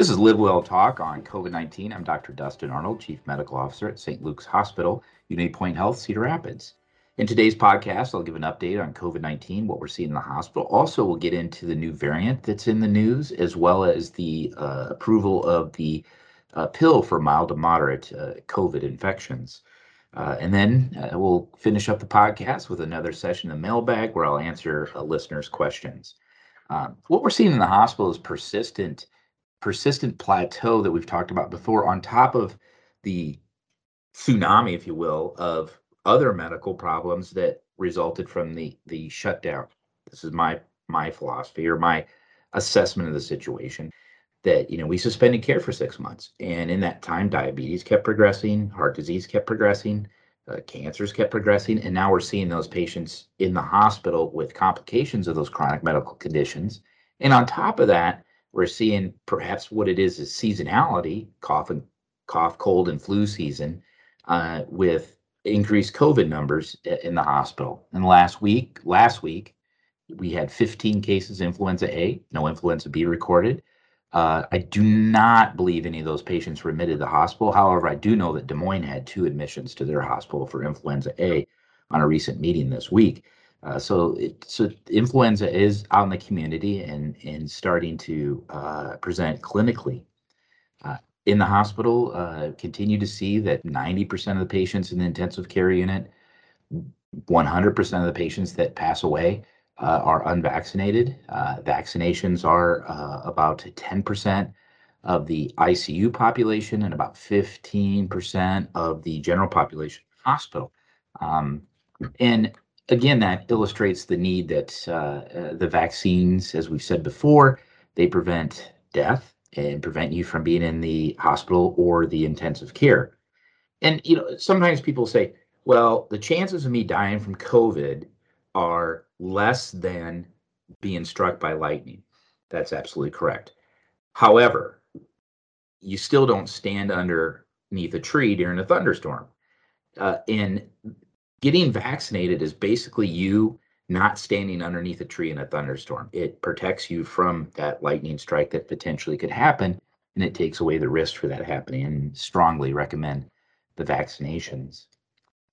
This is Live Well Talk on COVID 19. I'm Dr. Dustin Arnold, Chief Medical Officer at St. Luke's Hospital, Unity Point Health, Cedar Rapids. In today's podcast, I'll give an update on COVID 19, what we're seeing in the hospital. Also, we'll get into the new variant that's in the news, as well as the uh, approval of the uh, pill for mild to moderate uh, COVID infections. Uh, and then uh, we'll finish up the podcast with another session of mailbag where I'll answer uh, listeners' questions. Um, what we're seeing in the hospital is persistent persistent plateau that we've talked about before, on top of the tsunami, if you will, of other medical problems that resulted from the the shutdown. This is my my philosophy or my assessment of the situation. That you know we suspended care for six months, and in that time, diabetes kept progressing, heart disease kept progressing, uh, cancers kept progressing, and now we're seeing those patients in the hospital with complications of those chronic medical conditions. And on top of that, we're seeing perhaps what it is is seasonality, cough and cough, cold and flu season, uh, with increased COVID numbers in the hospital. And last week, last week, we had 15 cases influenza A, no influenza B recorded. Uh, I do not believe any of those patients were admitted to the hospital. However, I do know that Des Moines had two admissions to their hospital for influenza A on a recent meeting this week. Uh, so, it, so influenza is out in the community and and starting to uh, present clinically. Uh, in the hospital, uh, continue to see that 90% of the patients in the intensive care unit, 100% of the patients that pass away uh, are unvaccinated. Uh, vaccinations are about 10% of the ICU population and about 15% of the general population hospital. Um, and again, that illustrates the need that uh, uh, the vaccines, as we've said before, they prevent death and prevent you from being in the hospital or the intensive care. And you know, sometimes people say, "Well, the chances of me dying from COVID are less than being struck by lightning." That's absolutely correct. However, you still don't stand underneath a tree during a thunderstorm. Uh, and getting vaccinated is basically you not standing underneath a tree in a thunderstorm. It protects you from that lightning strike that potentially could happen, and it takes away the risk for that happening. And strongly recommend the vaccinations.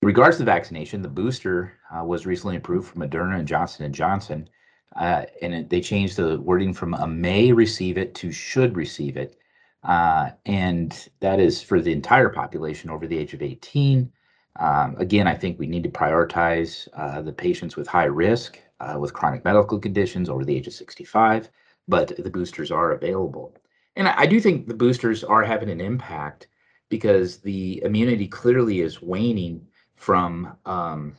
In regards to the vaccination, the booster uh, was recently approved for Moderna and Johnson and Johnson, uh, and it, they changed the wording from a may receive it to should receive it, uh, and that is for the entire population over the age of 18. Um, again, I think we need to prioritize uh, the patients with high risk uh, with chronic medical conditions over the age of 65, but the boosters are available. And I, I do think the boosters are having an impact because the immunity clearly is waning from um,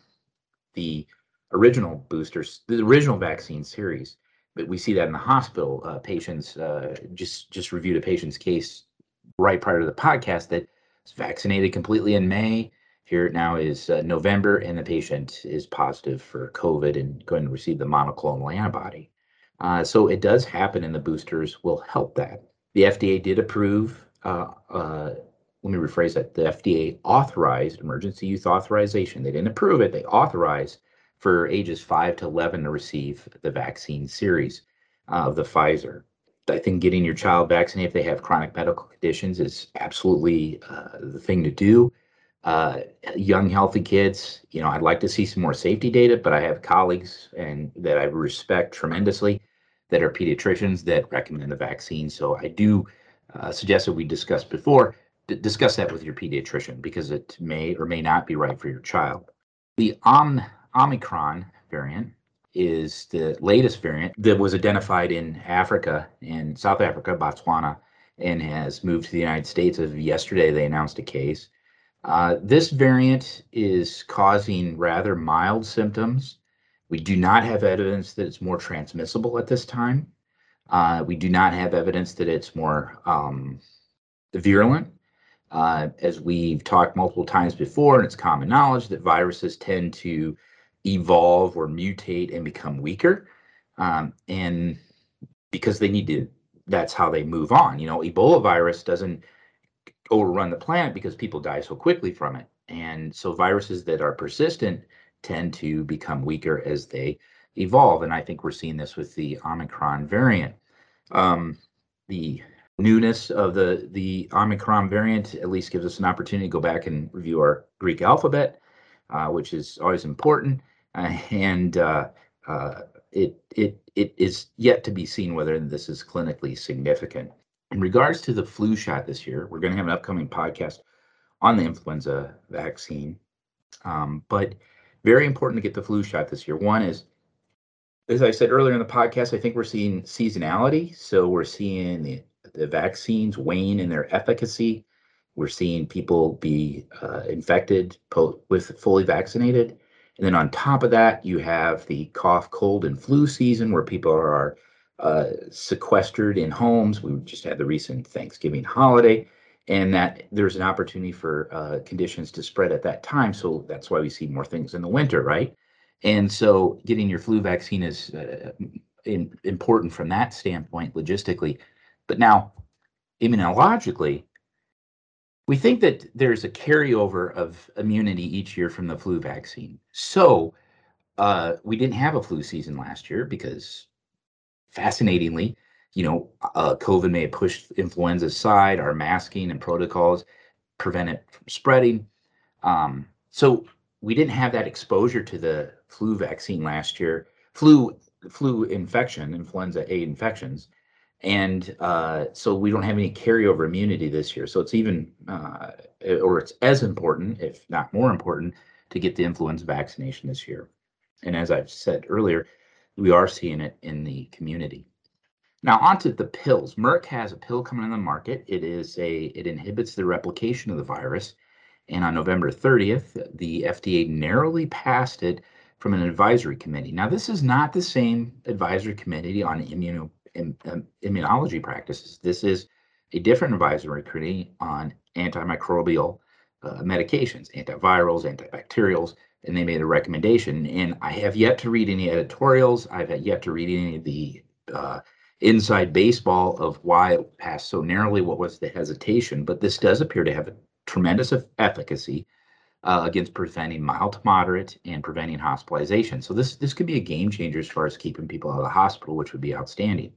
the original boosters, the original vaccine series. But we see that in the hospital. Uh, patients uh, just just reviewed a patient's case right prior to the podcast that was vaccinated completely in May here now is uh, November, and the patient is positive for COVID and going to receive the monoclonal antibody. Uh, so it does happen, and the boosters will help that. The FDA did approve, uh, uh, let me rephrase that, the FDA authorized emergency use authorization. They didn't approve it, they authorized for ages 5 to 11 to receive the vaccine series of the Pfizer. I think getting your child vaccinated if they have chronic medical conditions is absolutely uh, the thing to do uh, young, healthy kids. You know, I'd like to see some more safety data, but I have colleagues and that I respect tremendously that are pediatricians that recommend the vaccine. So I do uh, suggest that we discussed before, d- discuss that with your pediatrician because it may or may not be right for your child. The Om- Omicron variant is the latest variant that was identified in Africa, in South Africa, Botswana, and has moved to the United States. As of yesterday, they announced a case. Uh, this variant is causing rather mild symptoms. We do not have evidence that it's more transmissible at this time. Uh, we do not have evidence that it's more um, virulent. Uh, as we've talked multiple times before, and it's common knowledge that viruses tend to evolve or mutate and become weaker. Um, and because they need to, that's how they move on. You know, Ebola virus doesn't overrun the planet because people die so quickly from it. And so viruses that are persistent tend to become weaker as they evolve. And I think we're seeing this with the Omicron variant. Um, the newness of the the Omicron variant at least gives us an opportunity to go back and review our Greek alphabet, uh, which is always important. Uh, and uh, uh, it it it is yet to be seen whether this is clinically significant. In regards to the flu shot this year, we're going to have an upcoming podcast on the influenza vaccine. Um, but very important to get the flu shot this year. One is, as I said earlier in the podcast, I think we're seeing seasonality. So we're seeing the, the vaccines wane in their efficacy. We're seeing people be uh, infected po- with fully vaccinated. And then on top of that, you have the cough, cold, and flu season where people are uh, sequestered in homes. We just had the recent Thanksgiving holiday, and that there's an opportunity for uh, conditions to spread at that time. So that's why we see more things in the winter, right? And so getting your flu vaccine is uh, in, important from that standpoint, logistically. But now, immunologically, we think that there's a carryover of immunity each year from the flu vaccine. So uh, we didn't have a flu season last year because, fascinatingly, you know, uh, COVID may have pushed influenza aside. Our masking and protocols prevent it from spreading. Um, so we didn't have that exposure to the flu vaccine last year. Flu flu infection, influenza A infections, and uh, so we don't have any carryover immunity this year. So it's even, uh, or it's as important, if not more important, to get the influenza vaccination this year. And as I've said earlier, we are seeing it in the community. Now onto the pills. Merck has a pill coming on the market. It is a it inhibits the replication of the virus. And on November 30th, the FDA narrowly passed it from an advisory committee. Now, this is not the same advisory committee on immuno um, immunology practices. This is a different advisory committee on antimicrobial uh, medications, antivirals, antibacterials, and they made a recommendation. And I have yet to read any editorials. I've yet to read any of the uh, inside baseball of why it passed so narrowly. What was the hesitation? But this does appear to have a tremendous efficacy uh, against preventing mild to moderate and preventing hospitalization. So this this could be a game changer as far as keeping people out of the hospital, which would be outstanding.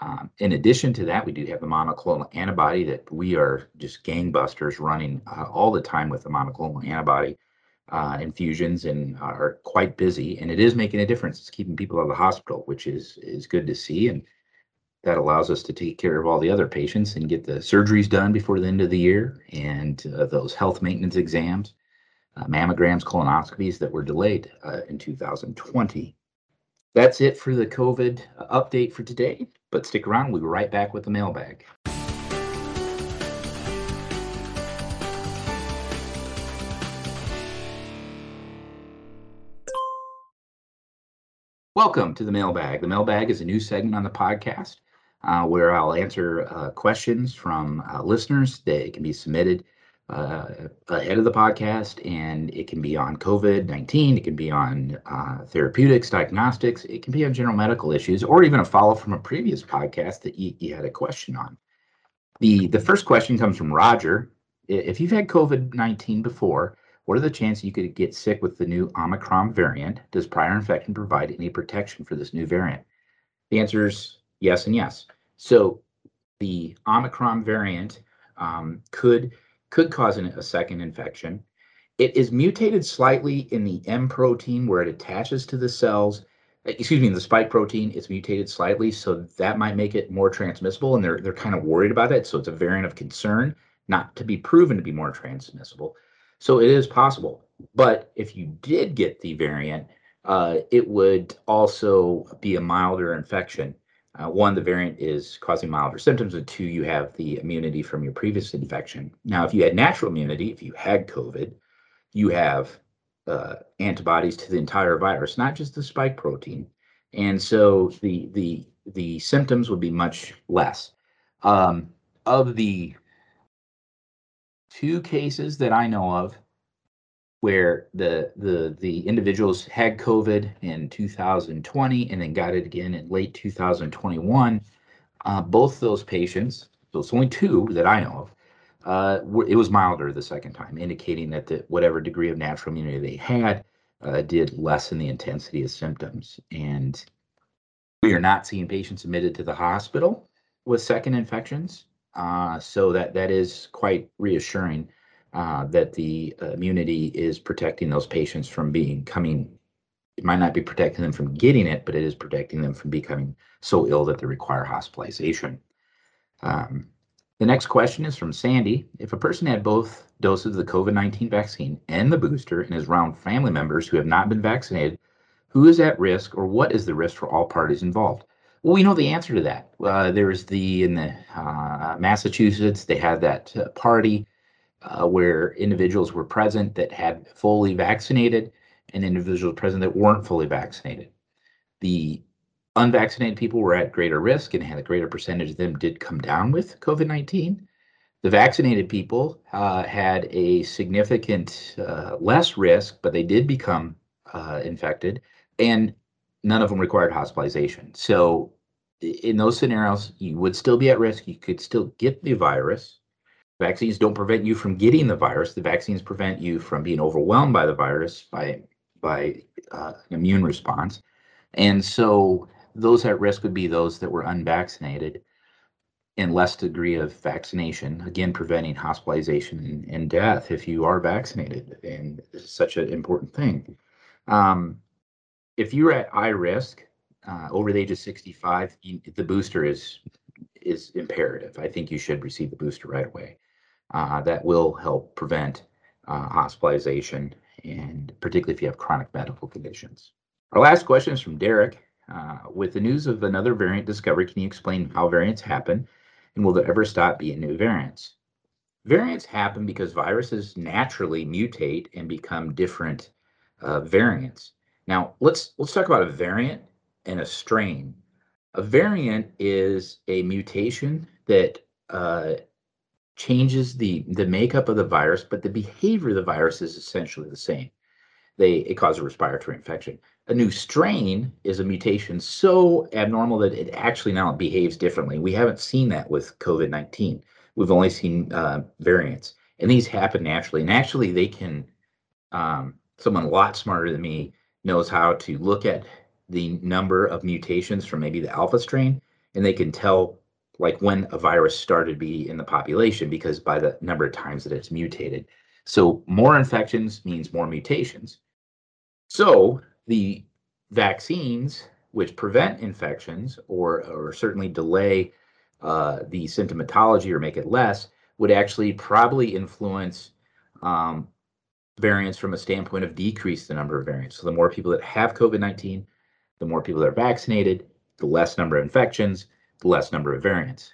Um, in addition to that, we do have the monoclonal antibody that we are just gangbusters running uh, all the time with the monoclonal antibody uh, infusions and are quite busy. And it is making a difference. It's keeping people out of the hospital, which is is good to see. And that allows us to take care of all the other patients and get the surgeries done before the end of the year and uh, those health maintenance exams, uh, mammograms, colonoscopies that were delayed uh, in 2020. That's it for the COVID uh, update for today. But stick around, we'll be right back with the mailbag. Welcome to the mailbag. The mailbag is a new segment on the podcast uh, where I'll answer uh, questions from uh, listeners that can be submitted uh, ahead of the podcast, and it can be on COVID 19, it can be on uh, therapeutics, diagnostics, it can be on general medical issues, or even a follow up from a previous podcast that you, you had a question on. The, the first question comes from Roger. If you've had COVID 19 before, what are the chances you could get sick with the new Omicron variant? Does prior infection provide any protection for this new variant? The answer is yes and yes. So the Omicron variant um, could could cause an, a second infection. It is mutated slightly in the M protein where it attaches to the cells. Excuse me, the spike protein is mutated slightly, so that might make it more transmissible, and they're they're kind of worried about it. So it's a variant of concern, not to be proven to be more transmissible. So it is possible. But if you did get the variant, uh, it would also be a milder infection. Uh, one, the variant is causing milder symptoms, and two, you have the immunity from your previous infection. Now, if you had natural immunity, if you had COVID, you have uh, antibodies to the entire virus, not just the spike protein, and so the the the symptoms would be much less. Um, of the two cases that I know of where the the the individuals had COVID in 2020 and then got it again in late 2021. Uh, both those patients, so it's only two that I know of, uh, were, it was milder the second time, indicating that the, whatever degree of natural immunity they had uh, did lessen the intensity of symptoms. And we are not seeing patients admitted to the hospital with second infections. Uh, so that that is quite reassuring uh, that the immunity is protecting those patients from being coming. It might not be protecting them from getting it, but it is protecting them from becoming so ill that they require hospitalization. Um, the next question is from Sandy. If a person had both doses of the COVID 19 vaccine and the booster and is around family members who have not been vaccinated, who is at risk or what is the risk for all parties involved? Well, we know the answer to that. Uh, there's the in the uh, Massachusetts, they had that uh, party uh, where individuals were present that had fully vaccinated and individuals present that weren't fully vaccinated. The unvaccinated people were at greater risk and had a greater percentage of them did come down with COVID 19. The vaccinated people uh, had a significant uh, less risk, but they did become infected, and none of them required hospitalization. So in those scenarios, you would still be at risk. You could still get the virus. Vaccines don't prevent you from getting the virus. The vaccines prevent you from being overwhelmed by the virus by by uh, immune response. And so those at risk would be those that were unvaccinated and less degree of vaccination, again, preventing hospitalization and, death if you are vaccinated. And such an important thing. Um, if you're at high risk, uh, over the age of 65, you, the booster is is imperative. I think you should receive the booster right away. Uh, that will help prevent uh, hospitalization, and particularly if you have chronic medical conditions. Our last question is from Derek. Uh, with the news of another variant discovery, can you explain how variants happen, and will there ever stop being new variants? Variants happen because viruses naturally mutate and become different uh, variants. Now let's let's talk about a variant and a strain. A variant is a mutation that uh, changes the the makeup of the virus, but the behavior of the virus is essentially the same. They it causes a respiratory infection. A new strain is a mutation so abnormal that it actually now behaves differently. We haven't seen that with COVID nineteen. We've only seen uh, variants, and these happen naturally. And actually, they can. Um, someone a lot smarter than me knows how to look at the number of mutations from maybe the alpha strain, and they can tell like when a virus started to be in the population because by the number of times that it's mutated. So more infections means more mutations. So the vaccines which prevent infections or, or certainly delay uh, the symptomatology or make it less would actually probably influence um, variants from a standpoint of decrease the number of variants. So the more people that have COVID-19, the more people that are vaccinated, the less number of infections, the less number of variants.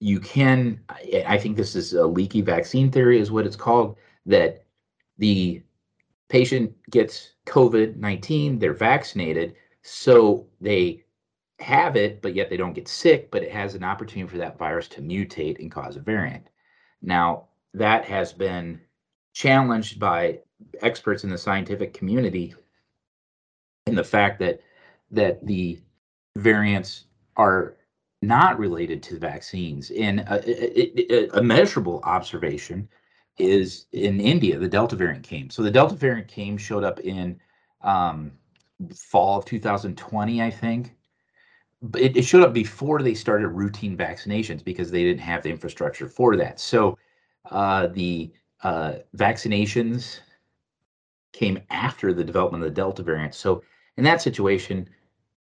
You can, I think this is a leaky vaccine theory, is what it's called, that the patient gets COVID 19, they're vaccinated, so they have it, but yet they don't get sick, but it has an opportunity for that virus to mutate and cause a variant. Now, that has been challenged by experts in the scientific community in the fact that that the variants are not related to the vaccines. And a, a, a, measurable observation is in India, the Delta variant came. So the Delta variant came, showed up in um, fall of 2020, I think. But it, it showed up before they started routine vaccinations because they didn't have the infrastructure for that. So uh, the uh, vaccinations came after the development of the Delta variant. So in that situation,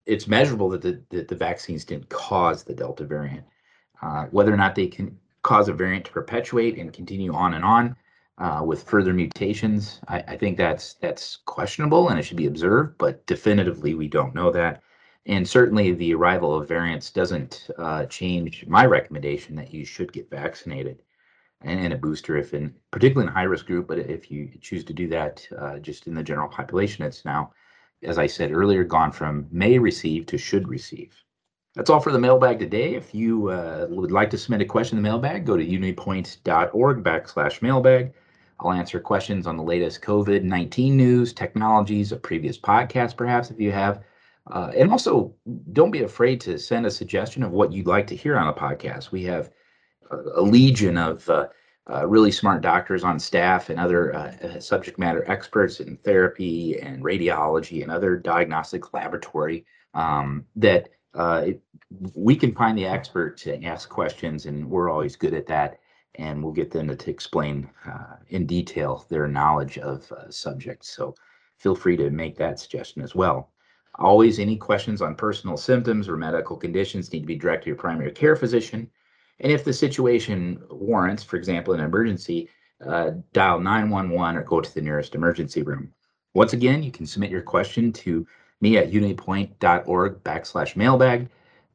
it's measurable that the, that the vaccines didn't cause the Delta variant. Uh, whether or not they can cause a variant to perpetuate and continue on and on uh, with further mutations, I, I, think that's that's questionable and it should be observed. But definitively, we don't know that. And certainly, the arrival of variants doesn't uh, change my recommendation that you should get vaccinated and, and, a booster if in particularly in high risk group. But if you choose to do that uh, just in the general population, it's now as I said earlier, gone from may receive to should receive. That's all for the mailbag today. If you uh, would like to submit a question in the mailbag, go to unitypoint.org backslash mailbag. I'll answer questions on the latest COVID 19 news, technologies, a previous podcast, perhaps, if you have. Uh, and also, don't be afraid to send a suggestion of what you'd like to hear on a podcast. We have a, a legion of uh, uh, really smart doctors on staff and other uh, uh, subject matter experts in therapy and radiology and other diagnostic laboratory um, that uh, it, we can find the expert to ask questions, and we're always good at that. And we'll get them to, to explain uh, in detail their knowledge of subjects. So feel free to make that suggestion as well. Always, any questions on personal symptoms or medical conditions need to be directed to your primary care physician. And if the situation warrants, for example, an emergency, uh, dial 911 or go to the nearest emergency room. Once again, you can submit your question to me at unitypoint.org backslash mailbag,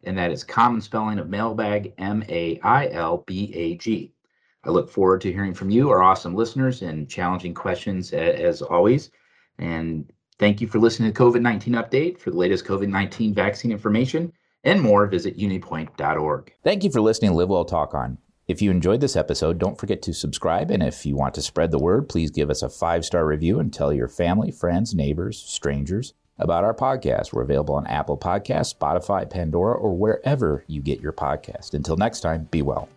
and that is common spelling of mailbag, M A I look forward to hearing from you, our awesome listeners, and challenging questions as always. And thank you for listening to COVID 19 Update. For the latest COVID 19 vaccine information and more, visit unitypoint.org. Thank you for listening to Live Well Talk On. If you enjoyed this episode, don't forget to subscribe. And if you want to spread the word, please give us a five star review and tell your family, friends, neighbors, strangers about our podcast. We're available on Apple Podcasts, Spotify, Pandora, or wherever you get your podcast. Until next time, be well.